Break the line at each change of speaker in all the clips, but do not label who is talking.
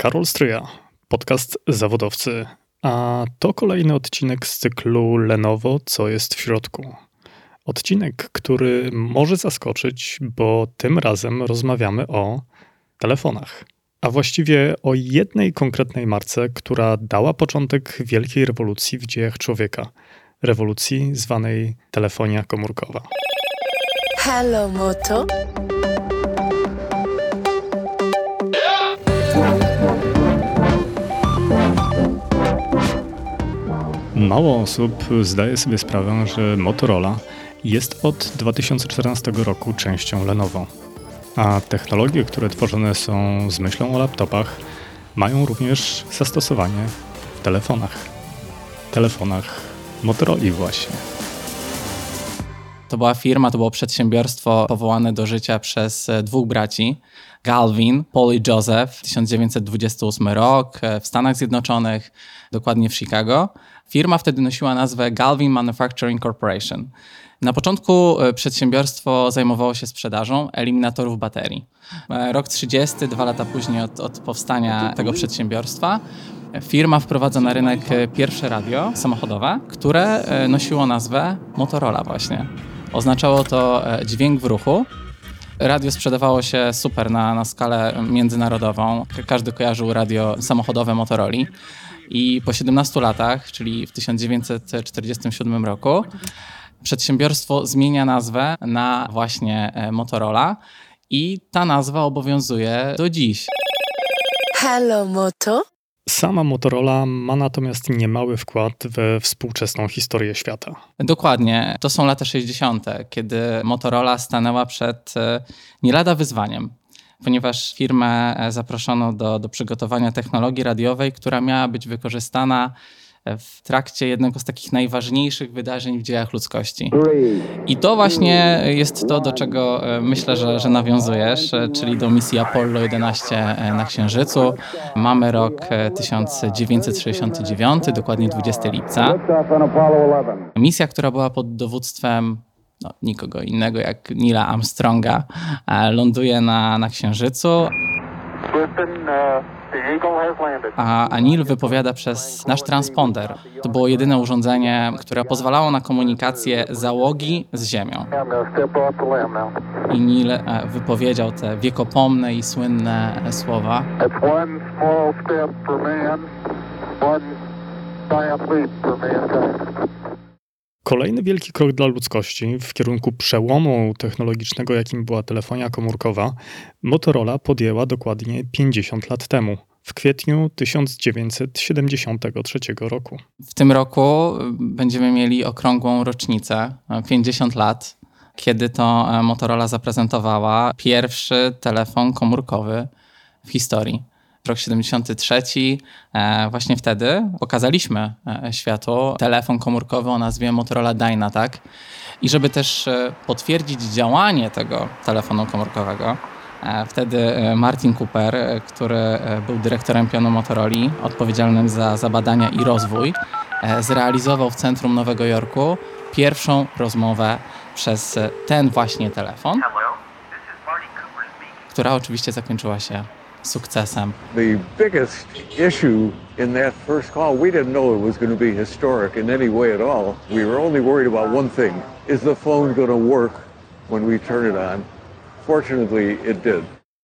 Karol Stryja, podcast Zawodowcy, a to kolejny odcinek z cyklu Lenovo Co jest w środku. Odcinek, który może zaskoczyć, bo tym razem rozmawiamy o telefonach. A właściwie o jednej konkretnej marce, która dała początek wielkiej rewolucji w dziejach człowieka. Rewolucji zwanej telefonia komórkowa.
Hello, Moto.
Mało osób zdaje sobie sprawę, że Motorola jest od 2014 roku częścią Lenovo, a technologie, które tworzone są z myślą o laptopach, mają również zastosowanie w telefonach. Telefonach Motorola właśnie.
To była firma, to było przedsiębiorstwo powołane do życia przez e, dwóch braci. Galvin, Paul i Joseph, 1928 rok e, w Stanach Zjednoczonych, dokładnie w Chicago. Firma wtedy nosiła nazwę Galvin Manufacturing Corporation. Na początku e, przedsiębiorstwo zajmowało się sprzedażą eliminatorów baterii. Rok 30, dwa lata później od, od powstania tego przedsiębiorstwa, firma wprowadza na rynek pierwsze radio samochodowe, które nosiło nazwę Motorola właśnie. Oznaczało to e, dźwięk w ruchu. Radio sprzedawało się super na, na skalę międzynarodową. Każdy kojarzył radio samochodowe Motorola. I po 17 latach, czyli w 1947 roku, przedsiębiorstwo zmienia nazwę na właśnie e, Motorola i ta nazwa obowiązuje do dziś.
Hello, Moto.
Sama Motorola ma natomiast niemały wkład we współczesną historię świata.
Dokładnie. To są lata 60., kiedy Motorola stanęła przed e, nie lada wyzwaniem ponieważ firmę e, zaproszono do, do przygotowania technologii radiowej, która miała być wykorzystana w trakcie jednego z takich najważniejszych wydarzeń w dziejach ludzkości. I to właśnie jest to, do czego e, myślę, że, że nawiązujesz, e, czyli do misji Apollo 11 e, na Księżycu. Mamy rok 1969, dokładnie 20 lipca. Misja, która była pod dowództwem no, nikogo innego jak Nila Armstronga, ląduje na, na Księżycu. A Anil wypowiada przez nasz transponder. To było jedyne urządzenie, które pozwalało na komunikację załogi z Ziemią. I Neil e, wypowiedział te wiekopomne i słynne słowa.
Kolejny wielki krok dla ludzkości w kierunku przełomu technologicznego, jakim była telefonia komórkowa, Motorola podjęła dokładnie 50 lat temu w kwietniu 1973 roku.
W tym roku będziemy mieli okrągłą rocznicę 50 lat, kiedy to e, Motorola zaprezentowała pierwszy telefon komórkowy w historii rok 73, e, właśnie wtedy pokazaliśmy e, światu telefon komórkowy o nazwie Motorola Dyna, tak? I żeby też e, potwierdzić działanie tego telefonu komórkowego, Wtedy Martin Cooper, który był dyrektorem pionu Motorola, odpowiedzialnym za, za badania i rozwój, zrealizował w centrum Nowego Jorku pierwszą rozmowę przez ten właśnie telefon, która oczywiście zakończyła się sukcesem.
The biggest issue in that first call, we didn't know it was going to be historic in any way at all. We were only worried about one thing. Is the phone going to work when we turn it on? Fortunately, it did.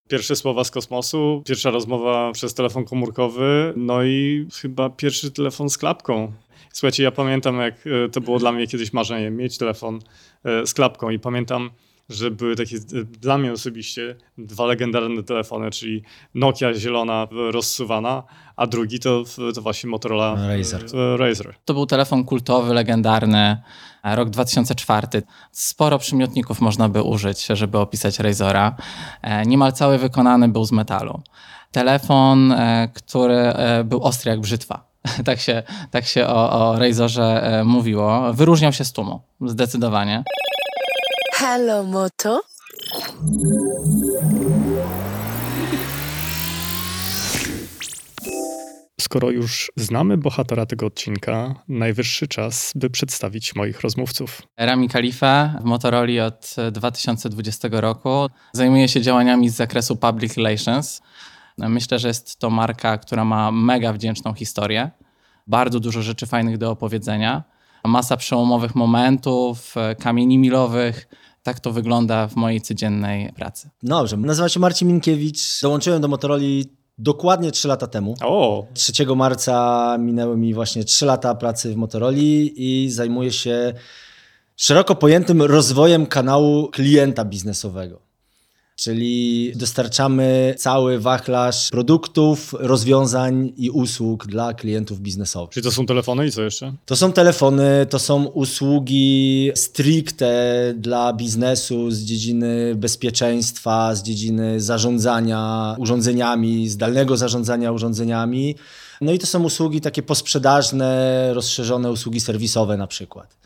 Pierwsze słowa z kosmosu, pierwsza rozmowa przez telefon komórkowy, no i chyba pierwszy telefon z klapką. Słuchajcie, ja pamiętam, jak e, to było dla mnie kiedyś marzeniem, mieć telefon e, z klapką i pamiętam, że były takie dla mnie osobiście dwa legendarne telefony, czyli Nokia zielona rozsuwana, a drugi to, to właśnie Motorola Razer. Razer.
To był telefon kultowy, legendarny, rok 2004. Sporo przymiotników można by użyć, żeby opisać Razora. E, niemal cały wykonany był z metalu. Telefon, e, który e, był ostry jak brzytwa. tak się, tak się o, o Razorze mówiło. Wyróżniał się z tłumu, zdecydowanie.
Hello, Moto.
Skoro już znamy bohatera tego odcinka, najwyższy czas, by przedstawić moich rozmówców.
Rami Khalifa w Motorola od 2020 roku zajmuje się działaniami z zakresu public relations. Myślę, że jest to marka, która ma mega wdzięczną historię, bardzo dużo rzeczy fajnych do opowiedzenia, masa przełomowych momentów, e, kamieni milowych. Tak to wygląda w mojej codziennej pracy.
Dobrze, nazywam się Marcin Minkiewicz. Dołączyłem do Motorola dokładnie 3 lata temu.
O,
3 marca minęły mi właśnie 3 lata pracy w Motorola i zajmuję się szeroko pojętym rozwojem kanału klienta biznesowego. Czyli dostarczamy cały wachlarz produktów, rozwiązań i usług dla klientów biznesowych.
czyli to są telefony i co jeszcze?
To są telefony, to są usługi stricte dla biznesu z dziedziny bezpieczeństwa, z dziedziny zarządzania urządzeniami, zdalnego zarządzania urządzeniami. No i to są usługi takie posprzedażne, rozszerzone usługi serwisowe na przykład.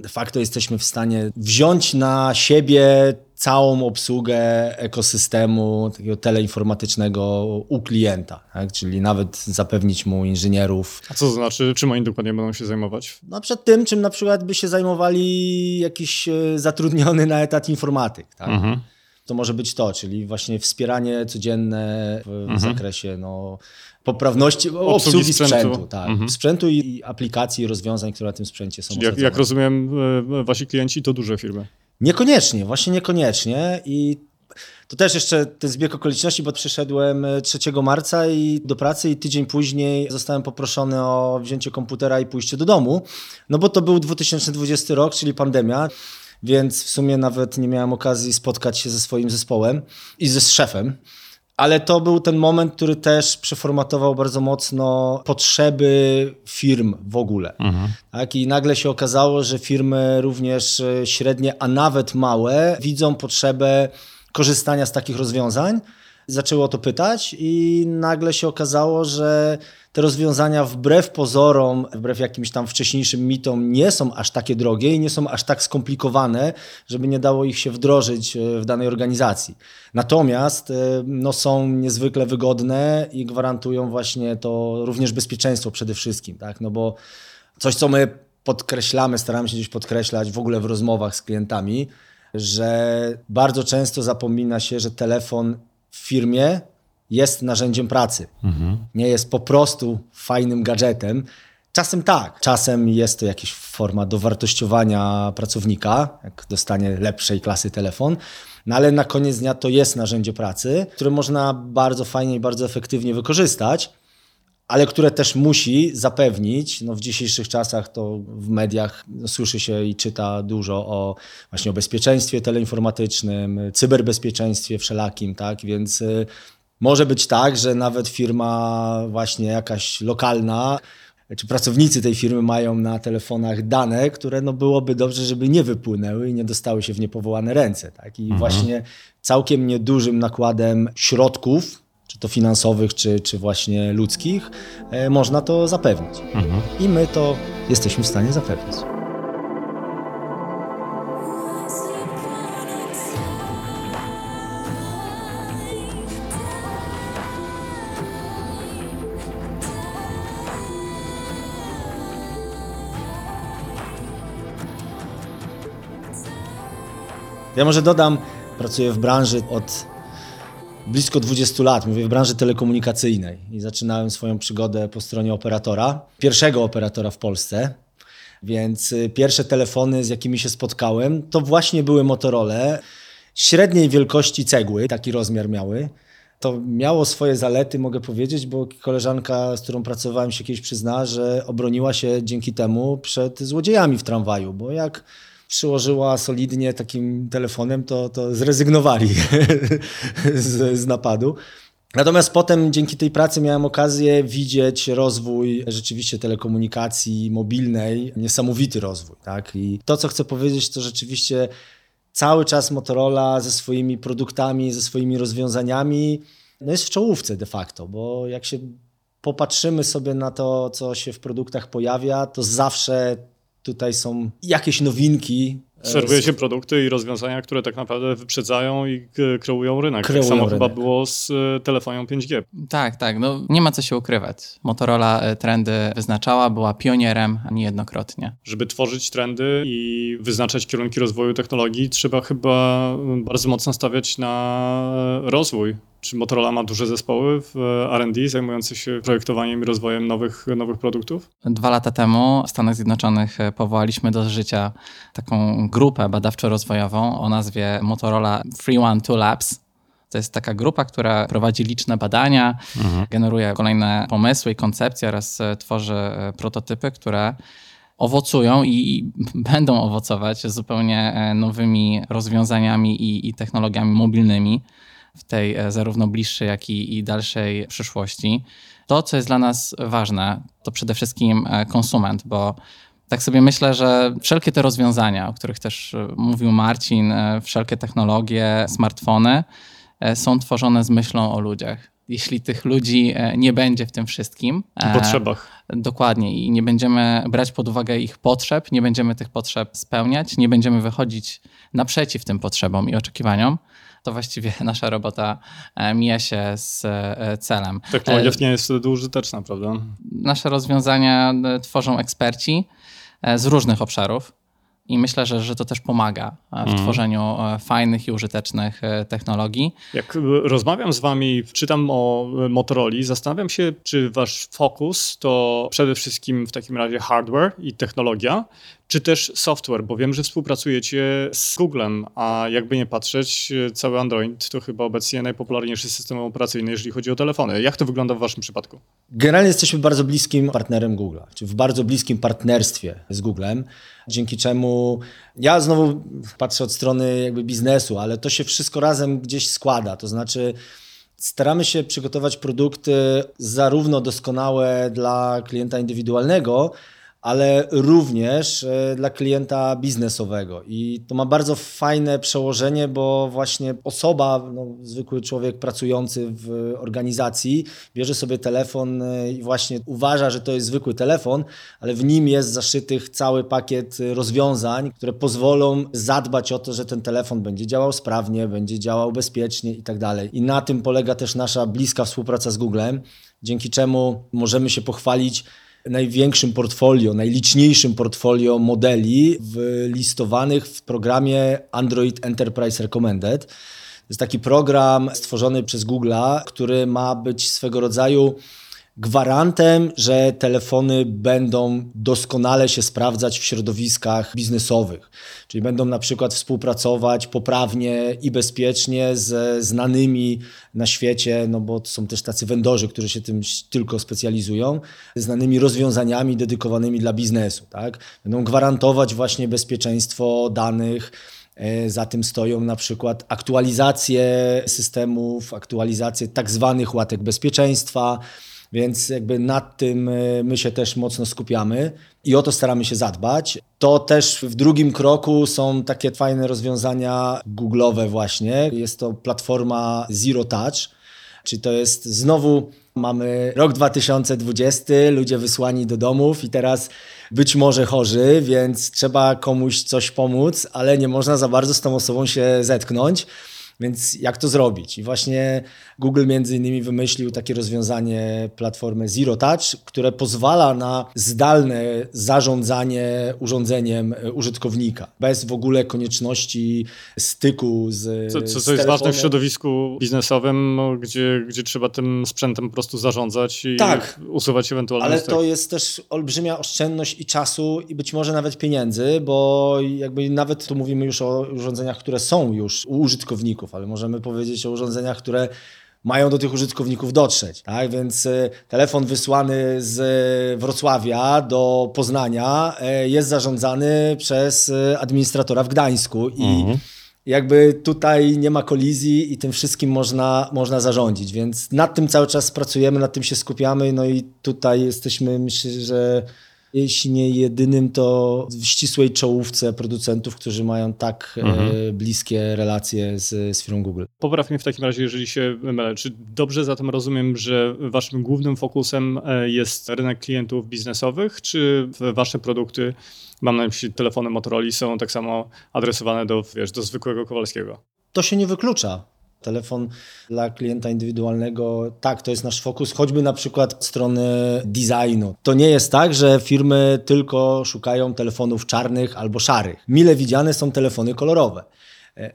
De facto jesteśmy w stanie wziąć na siebie całą obsługę ekosystemu takiego teleinformatycznego u klienta, tak? czyli nawet zapewnić mu inżynierów.
A co to znaczy? Czym oni dokładnie będą się zajmować?
No przed tym, czym na przykład by się zajmowali jakiś e, zatrudniony na etat informatyk. Tak?
Mhm.
To może być to, czyli właśnie wspieranie codzienne w, w zakresie no, poprawności obsługi,
sprzętu.
sprzętu, tak.
Mhm.
sprzętu i aplikacji i rozwiązań, które na tym sprzęcie są.
Czyli jak, jak rozumiem, e, wasi klienci to duże firmy.
Niekoniecznie, właśnie niekoniecznie i to też jeszcze ten zbieg okoliczności, bo przyszedłem e, 3 marca i do pracy i tydzień później zostałem poproszony o wzięcie komputera i pójście do domu, no bo to był 2020 rok, czyli pandemia, więc w sumie nawet nie miałem okazji spotkać się ze swoim zespołem i ze szefem. Ale to był ten moment, który też przeformatował bardzo mocno potrzeby firm w ogóle. Tak? I nagle się okazało, że firmy również e, średnie, a nawet małe, widzą potrzebę korzystania z takich rozwiązań. Zaczęły o to pytać, i nagle się okazało, że te rozwiązania, wbrew pozorom, wbrew jakimś tam wcześniejszym mitom, nie są aż takie drogie i nie są aż tak skomplikowane, żeby nie dało ich się wdrożyć e, w danej organizacji. Natomiast e, no, są niezwykle wygodne i gwarantują właśnie to również bezpieczeństwo przede wszystkim, tak? No bo coś, co my podkreślamy, staramy się gdzieś podkreślać w ogóle w rozmowach z klientami, że bardzo często zapomina się, że telefon w firmie jest narzędziem pracy. Nie jest po prostu fajnym gadżetem. Czasem tak, czasem jest to jakaś forma dowartościowania pracownika, jak dostanie lepszej klasy telefon, no ale na koniec dnia to jest narzędzie pracy, które można bardzo fajnie i bardzo efektywnie wykorzystać ale które też musi zapewnić, no w dzisiejszych czasach to w mediach słyszy się i czyta dużo o właśnie o bezpieczeństwie teleinformatycznym, cyberbezpieczeństwie wszelakim, tak, więc y, może być tak, że nawet firma właśnie jakaś lokalna, czy pracownicy tej firmy mają na telefonach dane, które no byłoby dobrze, żeby nie wypłynęły i nie dostały się w niepowołane ręce. Tak? I właśnie całkiem niedużym nakładem środków, czy to finansowych, czy, czy właśnie ludzkich, e, można to zapewnić. I my to jesteśmy w stanie zapewnić. Ja może dodam, pracuję w branży od blisko 20 lat, mówię w branży telekomunikacyjnej i zaczynałem swoją przygodę po stronie operatora, pierwszego operatora w Polsce. Więc y, pierwsze telefony, z jakimi się spotkałem, to właśnie były Motorola średniej wielkości cegły, taki rozmiar miały. To miało swoje zalety, mogę powiedzieć, bo koleżanka, z którą pracowałem, się kiedyś przyzna, że obroniła się dzięki temu przed złodziejami w tramwaju, bo jak przyłożyła solidnie takim telefonem, to, to zrezygnowali z, z napadu. Natomiast potem dzięki tej pracy miałem okazję widzieć rozwój rzeczywiście telekomunikacji mobilnej, niesamowity rozwój. Tak? I to, co chcę powiedzieć, to rzeczywiście cały czas Motorola ze swoimi produktami, ze swoimi rozwiązaniami no jest w czołówce de facto, bo jak się popatrzymy sobie na to, co się w produktach pojawia, to zawsze tutaj są jakieś nowinki. e,
Serwuje się produkty i rozwiązania, które tak naprawdę wyprzedzają i kreują rynek.
Kreują
tak samo
rynek.
chyba było z e, telefonią 5G.
Tak, tak, no nie ma co się ukrywać. Motorola e, trendy wyznaczała, była pionierem niejednokrotnie.
Żeby tworzyć trendy i wyznaczać kierunki rozwoju technologii, trzeba chyba bardzo mocno stawiać na rozwój. Czy Motorola ma duże zespoły w R&D zajmujące się projektowaniem i rozwojem nowych, nowych produktów?
Dwa lata temu w Stanach Zjednoczonych powołaliśmy do życia taką grupę badawczo-rozwojową o nazwie Motorola 312 Labs. To jest taka grupa, która prowadzi liczne badania, mhm. generuje kolejne pomysły i koncepcje oraz e, tworzy e, prototypy, które owocują i będą owocować zupełnie e, nowymi rozwiązaniami i, i technologiami mobilnymi w tej zarówno bliższej, jak i, i dalszej przyszłości. To, co jest dla nas ważne, to przede wszystkim konsument, bo tak sobie myślę, że wszelkie te rozwiązania, o których też mówił Marcin, wszelkie technologie, smartfony, E, są tworzone z myślą o ludziach. Jeśli tych ludzi e, nie będzie w tym wszystkim.
E, potrzebach.
Dokładnie. I nie będziemy brać pod uwagę ich potrzeb, nie będziemy tych potrzeb spełniać, nie będziemy wychodzić naprzeciw tym potrzebom i oczekiwaniom, to właściwie nasza robota mija się z celem.
Technologia nie jest wtedy użyteczna, prawda?
Nasze rozwiązania tworzą eksperci z różnych obszarów. I myślę, że, że to też pomaga w mm. tworzeniu e, fajnych i użytecznych e, technologii.
Jak rozmawiam z Wami, czytam o Motorola, zastanawiam się, czy Wasz fokus to przede wszystkim w takim razie hardware i technologia, czy też software, bo wiem, że współpracujecie z Googlem, a jakby nie patrzeć, cały Android to chyba obecnie najpopularniejszy system operacyjny, jeżeli chodzi o telefony. Jak to wygląda w Waszym przypadku?
Generalnie jesteśmy bardzo bliskim partnerem Google'a, czy w bardzo bliskim partnerstwie z Googlem, dzięki czemu ja znowu patrzę od strony jakby biznesu, ale to się wszystko razem gdzieś składa, to znaczy staramy się przygotować produkty zarówno doskonałe dla klienta indywidualnego, ale również e, dla klienta biznesowego. I to ma bardzo fajne przełożenie, bo właśnie osoba, no, zwykły człowiek pracujący w organizacji, bierze sobie telefon e, i właśnie uważa, że to jest zwykły telefon, ale w nim jest zaszytych cały pakiet rozwiązań, które pozwolą zadbać o to, że ten telefon będzie działał sprawnie, będzie działał bezpiecznie i tak dalej. I na tym polega też nasza bliska współpraca z Googlem, dzięki czemu możemy się pochwalić, największym portfolio, najliczniejszym portfolio modeli listowanych w programie Android Enterprise Recommended. To jest taki program stworzony przez Google'a, który ma być swego rodzaju gwarantem, że telefony będą doskonale się sprawdzać w środowiskach biznesowych. Czyli będą na przykład współpracować poprawnie i bezpiecznie ze znanymi na świecie, no bo są też tacy vendorzy, którzy się tym tylko specjalizują, znanymi rozwiązaniami dedykowanymi dla biznesu. Tak? Będą gwarantować właśnie bezpieczeństwo danych, e, za tym stoją na przykład aktualizacje systemów, aktualizacje tak zwanych łatek bezpieczeństwa, więc jakby nad tym e, my się też mocno skupiamy i o to staramy się zadbać. To też w drugim kroku są takie fajne rozwiązania Google'owe właśnie. Jest to platforma Zero Touch, czyli to jest znowu mamy rok 2020, ludzie wysłani do domów i teraz być może chorzy, więc trzeba komuś coś pomóc, ale nie można za bardzo z tą osobą się zetknąć. Więc jak to zrobić? I właśnie Google między innymi wymyślił takie rozwiązanie platformy Zero Touch, które pozwala na zdalne zarządzanie urządzeniem e, użytkownika, bez w ogóle konieczności styku z
Co, co, co jest ważne w środowisku biznesowym, gdzie, gdzie trzeba tym sprzętem po prostu zarządzać i tak, usuwać ewentualne
Ale to jest też olbrzymia oszczędność i czasu i być może nawet pieniędzy, bo jakby nawet tu mówimy już o urządzeniach, które są już u użytkowników, ale możemy powiedzieć o urządzeniach, które mają do tych użytkowników dotrzeć. Tak? Więc e, telefon wysłany z Wrocławia do Poznania e, jest zarządzany przez e, administratora w Gdańsku i mhm. jakby tutaj nie ma kolizji i tym wszystkim można, można zarządzić. Więc nad tym cały czas pracujemy, nad tym się skupiamy, no i tutaj jesteśmy, myślę, że jeśli nie jedynym, to w ścisłej czołówce producentów, którzy mają tak e, mhm. bliskie relacje z, z firmą Google.
Popraw mnie w takim razie, jeżeli się mylę. Czy dobrze zatem rozumiem, że waszym głównym fokusem e, jest rynek klientów biznesowych, czy wasze produkty, mam na myśli telefony Motorola, są tak samo adresowane do, wiesz, do zwykłego Kowalskiego?
To się nie wyklucza telefon dla klienta indywidualnego, tak, to jest nasz fokus, choćby na przykład strony designu. To nie jest tak, że firmy tylko szukają telefonów czarnych albo szarych. Mile widziane są telefony kolorowe.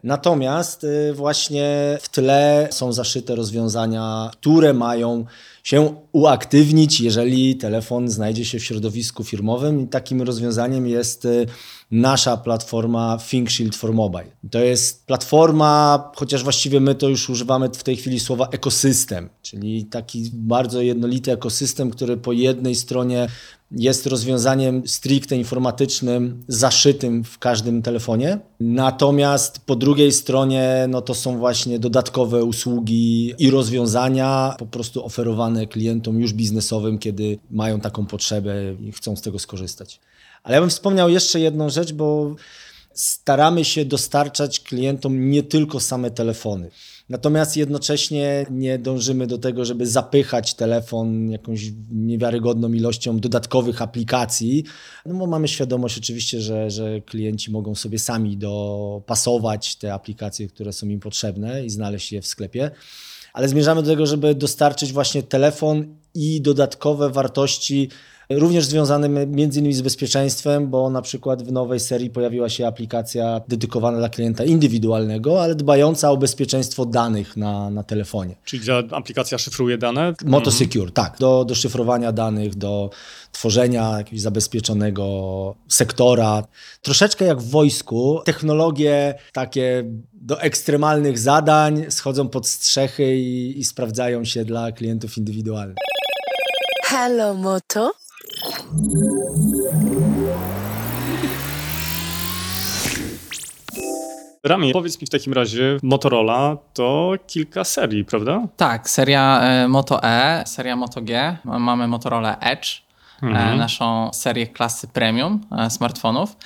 Natomiast y, właśnie w tle są zaszyte rozwiązania, które mają się uaktywnić, jeżeli telefon znajdzie się w środowisku firmowym. I takim rozwiązaniem jest y, nasza platforma ThinkShield for Mobile. To jest platforma, chociaż właściwie my to już używamy w tej chwili słowa ekosystem, czyli taki bardzo jednolity ekosystem, który po jednej stronie jest rozwiązaniem stricte informatycznym, zaszytym w każdym telefonie. Natomiast po drugiej stronie no to są właśnie dodatkowe usługi i rozwiązania po prostu oferowane klientom już biznesowym, kiedy mają taką potrzebę i chcą z tego skorzystać. Ale ja bym wspomniał jeszcze jedną rzecz, bo staramy się dostarczać klientom nie tylko same telefony. Natomiast jednocześnie nie dążymy do tego, żeby zapychać telefon jakąś niewiarygodną ilością dodatkowych aplikacji, no bo mamy świadomość oczywiście, że, że klienci mogą sobie sami dopasować te aplikacje, które są im potrzebne i znaleźć je w sklepie. Ale zmierzamy do tego, żeby dostarczyć właśnie telefon i dodatkowe wartości również związane między innymi z bezpieczeństwem, bo na przykład w nowej serii pojawiła się aplikacja dedykowana dla klienta indywidualnego, ale dbająca o bezpieczeństwo danych na, na telefonie.
Czyli aplikacja szyfruje dane?
Motosecure, tak. Do, do szyfrowania danych, do tworzenia jakiegoś zabezpieczonego sektora. Troszeczkę jak w wojsku, technologie takie do ekstremalnych zadań schodzą pod strzechy i, i sprawdzają się dla klientów indywidualnych.
Hello Moto.
Rami, powiedz mi w takim razie, Motorola to kilka serii, prawda?
Tak, seria e, Moto E, seria Moto G, mamy Motorola Edge, e, naszą serię klasy premium e, smartfonów.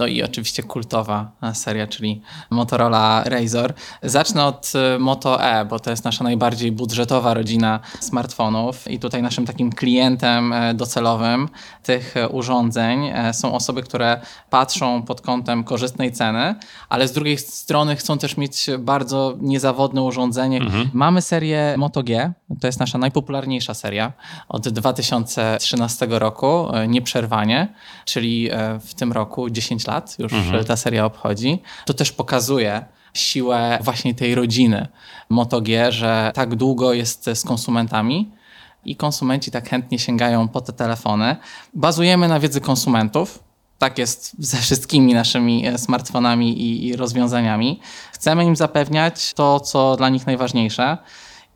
No i oczywiście kultowa seria, czyli Motorola Razr. Zacznę od e, Moto E, bo to jest nasza najbardziej budżetowa rodzina smartfonów i tutaj naszym takim klientem e, docelowym tych e, urządzeń e, są osoby, które patrzą pod kątem korzystnej ceny, ale z drugiej strony chcą też mieć bardzo niezawodne urządzenie. Mamy serię Moto G, to jest nasza najpopularniejsza seria od 2013 roku, nieprzerwanie, czyli w tym roku 10 lat już e, ta seria obchodzi. To też pokazuje siłę właśnie tej rodziny Moto G, że tak długo jest z konsumentami i konsumenci tak chętnie sięgają po te telefony. Bazujemy na wiedzy konsumentów. Tak jest ze wszystkimi naszymi e, smartfonami i, i rozwiązaniami. Chcemy im zapewniać to, co dla nich najważniejsze.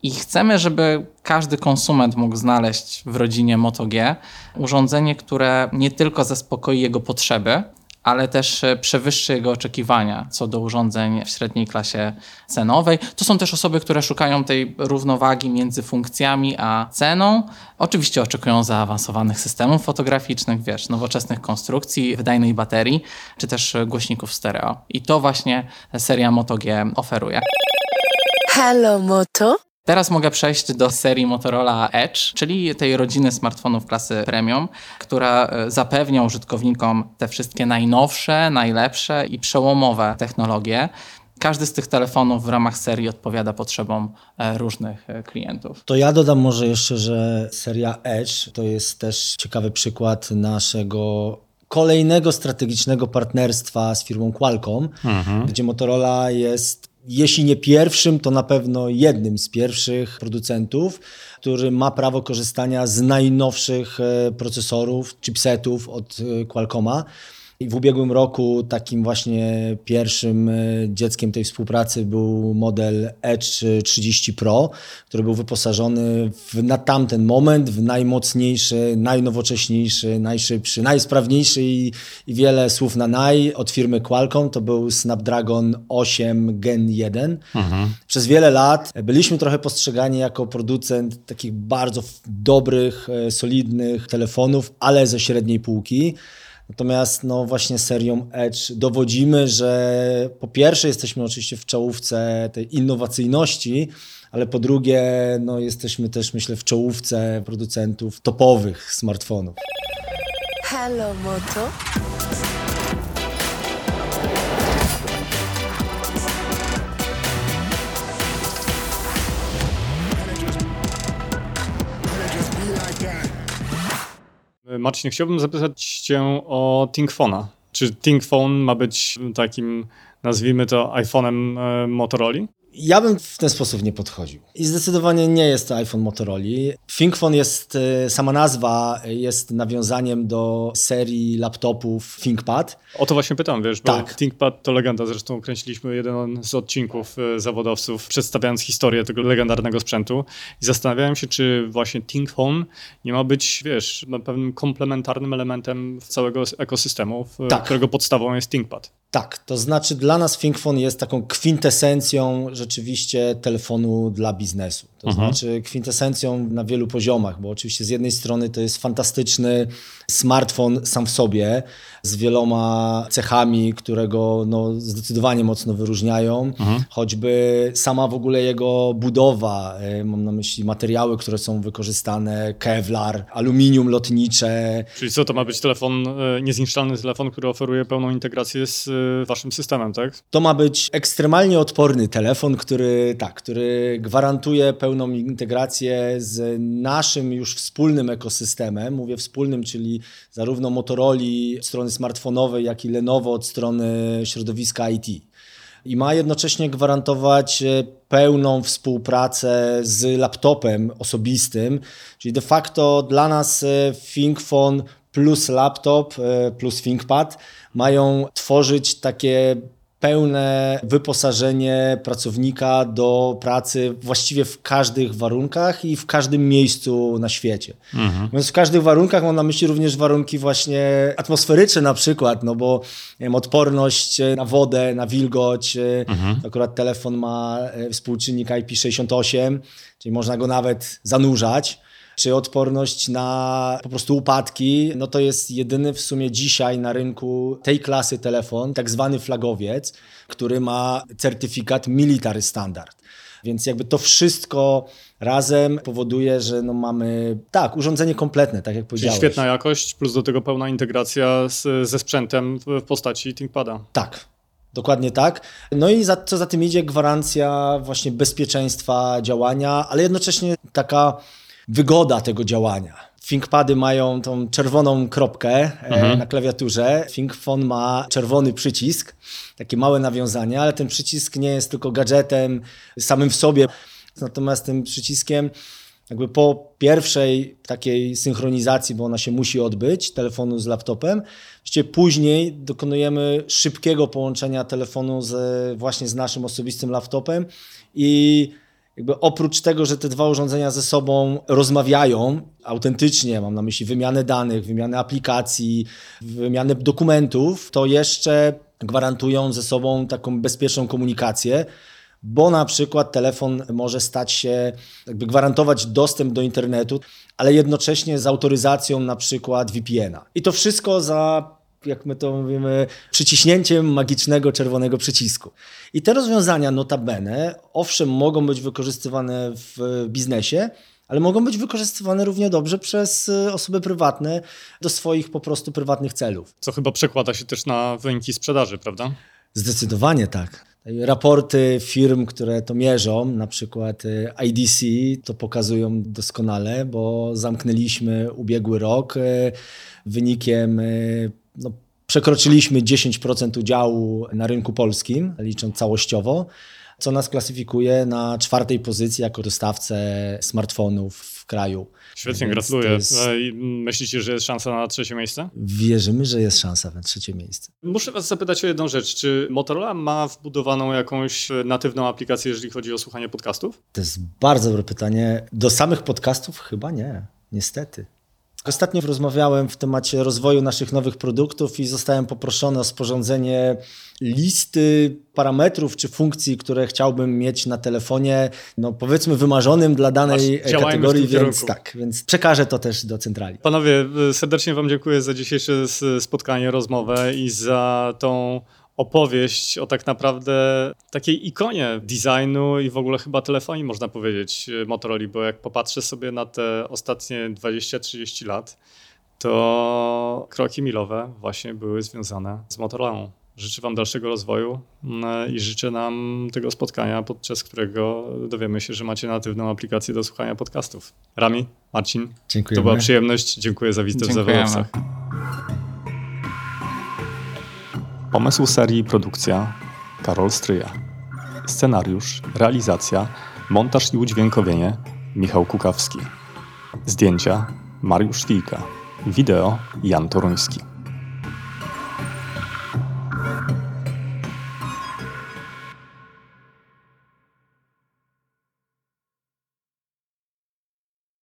I chcemy, żeby każdy konsument mógł znaleźć w rodzinie Moto G urządzenie, które nie tylko zaspokoi jego potrzeby, ale też e, przewyższy jego oczekiwania co do urządzeń w średniej klasie cenowej. To są też osoby, które szukają tej równowagi między funkcjami a ceną. Oczywiście oczekują zaawansowanych systemów fotograficznych, wiesz, nowoczesnych konstrukcji, wydajnej baterii, czy też e, głośników stereo. I to właśnie seria Moto G oferuje.
Hello Moto.
Teraz mogę przejść do serii Motorola Edge, czyli tej rodziny smartfonów klasy premium, która e, zapewnia użytkownikom te wszystkie najnowsze, najlepsze i przełomowe technologie. Każdy z tych telefonów w ramach serii odpowiada potrzebom e, różnych e, klientów.
To ja dodam może jeszcze, że seria Edge to jest też ciekawy przykład naszego kolejnego strategicznego partnerstwa z firmą Qualcomm, gdzie Motorola jest jeśli nie pierwszym, to na pewno jednym z pierwszych producentów, który ma prawo korzystania z najnowszych e, procesorów, chipsetów od e, Qualcomma. I w ubiegłym roku takim właśnie pierwszym e, dzieckiem tej współpracy był model Edge 30 Pro, który był wyposażony w, na tamten moment w najmocniejszy, najnowocześniejszy, najszybszy, najsprawniejszy i, i wiele słów na naj od firmy Qualcomm. To był Snapdragon 8 Gen 1. Przez wiele lat byliśmy trochę postrzegani jako producent takich bardzo dobrych, e, solidnych telefonów, ale ze średniej półki. Natomiast no właśnie serią Edge dowodzimy, że po pierwsze jesteśmy oczywiście w czołówce tej innowacyjności, ale po drugie no jesteśmy też myślę w czołówce producentów topowych smartfonów.
Hello Moto.
Marcin, chciałbym zapytać Cię o ThinkPhone'a. Czy ThinkPhone ma być takim nazwijmy to iPhone'em e, Motorola?
Ja bym w ten sposób nie podchodził. I zdecydowanie nie jest to iPhone Motorola. ThinkPhone jest, e, sama nazwa jest nawiązaniem do serii laptopów ThinkPad.
O to właśnie pytam, wiesz, bo
Tak.
ThinkPad to legenda, zresztą kręciliśmy jeden z odcinków e, zawodowców, przedstawiając historię tego legendarnego sprzętu i zastanawiałem się, czy właśnie ThinkPhone nie ma być, wiesz, no, pewnym komplementarnym elementem całego ekosystemu,
Tak.
którego podstawą jest ThinkPad.
Tak, to znaczy dla nas ThinkPhone jest taką kwintesencją rzeczywiście telefonu dla biznesu. To znaczy kwintesencją na wielu poziomach, bo oczywiście z jednej strony to jest fantastyczny smartfon sam w sobie z wieloma cechami, które go no, zdecydowanie mocno wyróżniają. Choćby sama w ogóle jego budowa, e, mam na myśli materiały, które są wykorzystane, kevlar, aluminium lotnicze,
Czyli co, to ma być telefon, e, niezniszczalny telefon, który oferuje pełną integrację z e, waszym systemem, tak?
To ma być ekstremalnie odporny telefon, który, tak, który gwarantuje pełną integrację z naszym już wspólnym ekosystemem. Mówię wspólnym, czyli zarówno Motorola od strony smartfonowej, jak i Lenovo od strony środowiska IT. I ma jednocześnie gwarantować e, pełną współpracę z laptopem osobistym, czyli de facto dla nas e, ThinkPhone plus laptop e, plus ThinkPad mają tworzyć takie pełne wyposażenie pracownika do pracy właściwie w każdych warunkach i w każdym miejscu na świecie. Więc w każdych warunkach mam na myśli również warunki właśnie atmosferyczne na przykład, no bo wiem, odporność e, na wodę, na wilgoć. e, Akurat telefon ma e, współczynnik IP68, czyli można go nawet zanurzać czy odporność na po prostu upadki, no to jest jedyny w sumie dzisiaj na rynku tej klasy telefon, tak zwany flagowiec, który ma certyfikat Military Standard. Więc jakby to wszystko razem powoduje, że no mamy, tak, urządzenie kompletne, tak jak
Czyli
powiedziałeś.
świetna jakość, plus do tego pełna integracja z, ze sprzętem w w postaci ThinkPada.
Tak, dokładnie tak. No i za, co za tym idzie, gwarancja właśnie bezpieczeństwa działania, ale jednocześnie taka wygoda tego działania. ThinkPady mają tą czerwoną kropkę e, na klawiaturze. ThinkPhone ma czerwony przycisk, takie małe nawiązanie, ale ten przycisk nie jest tylko gadżetem samym w sobie. Natomiast tym przyciskiem jakby po pierwszej takiej synchronizacji, bo ona się musi odbyć, telefonu z laptopem, właściwie później dokonujemy szybkiego połączenia telefonu z, właśnie z naszym osobistym laptopem i jakby oprócz tego, że te dwa urządzenia ze sobą rozmawiają autentycznie, mam na myśli wymianę danych, wymianę aplikacji, wymianę dokumentów, to jeszcze gwarantują ze sobą taką bezpieczną komunikację, bo na przykład telefon może stać się, jakby gwarantować dostęp do internetu, ale jednocześnie z autoryzacją na przykład VPN-a. I to wszystko za, jak my to mówimy, przyciśnięciem magicznego czerwonego przycisku. I te rozwiązania notabene, owszem, mogą być wykorzystywane w biznesie, ale mogą być wykorzystywane równie dobrze przez y, osoby prywatne do swoich po prostu prywatnych celów.
Co chyba przekłada się też na wyniki sprzedaży, prawda?
Zdecydowanie tak. Raporty firm, które to mierzą, na przykład y, IDC, to pokazują doskonale, bo zamknęliśmy ubiegły rok y, wynikiem, no, przekroczyliśmy 10% udziału na rynku polskim, licząc całościowo, co nas klasyfikuje na czwartej pozycji jako dostawcę smartfonów w kraju.
Świetnie,
Więc
gratuluję.
jest-
Myślicie, że jest szansa na trzecie miejsce?
Wierzymy, że jest szansa na trzecie miejsce.
Muszę was zapytać o jedną rzecz. Czy Motorola ma wbudowaną jakąś natywną aplikację, jeżeli chodzi o słuchanie podcastów?
To jest bardzo dobre pytanie. Do samych podcastów chyba nie, niestety. Ostatnio rozmawiałem w temacie rozwoju naszych nowych produktów i zostałem poproszony o sporządzenie listy parametrów czy funkcji, które chciałbym mieć na telefonie, no powiedzmy wymarzonym dla danej kategorii, więc
kierunku.
tak, więc przekażę to też do centrali.
Panowie, e, serdecznie wam dziękuję za dzisiejsze spotkanie, rozmowę i za tą opowieść o tak naprawdę takiej ikonie designu i w ogóle chyba telefonii, można powiedzieć, e, Motorola, bo jak popatrzę sobie na te ostatnie 20-30 lat, to kroki milowe właśnie były związane z Motorolą. Życzę Wam dalszego rozwoju mm, i życzę nam tego spotkania, podczas którego dowiemy się, że macie natywną aplikację do słuchania podcastów. Rami, Marcin,
Dziękuję.
to była przyjemność. Dziękuję za wizytę w
Dziękujemy.
Zawodowcach. Pomysł serii i produkcja Karol Stryja. Scenariusz, realizacja, montaż i udźwiękowienie Michał Kukawski. Zdjęcia Mariusz Wilka. Wideo Jan Toruński.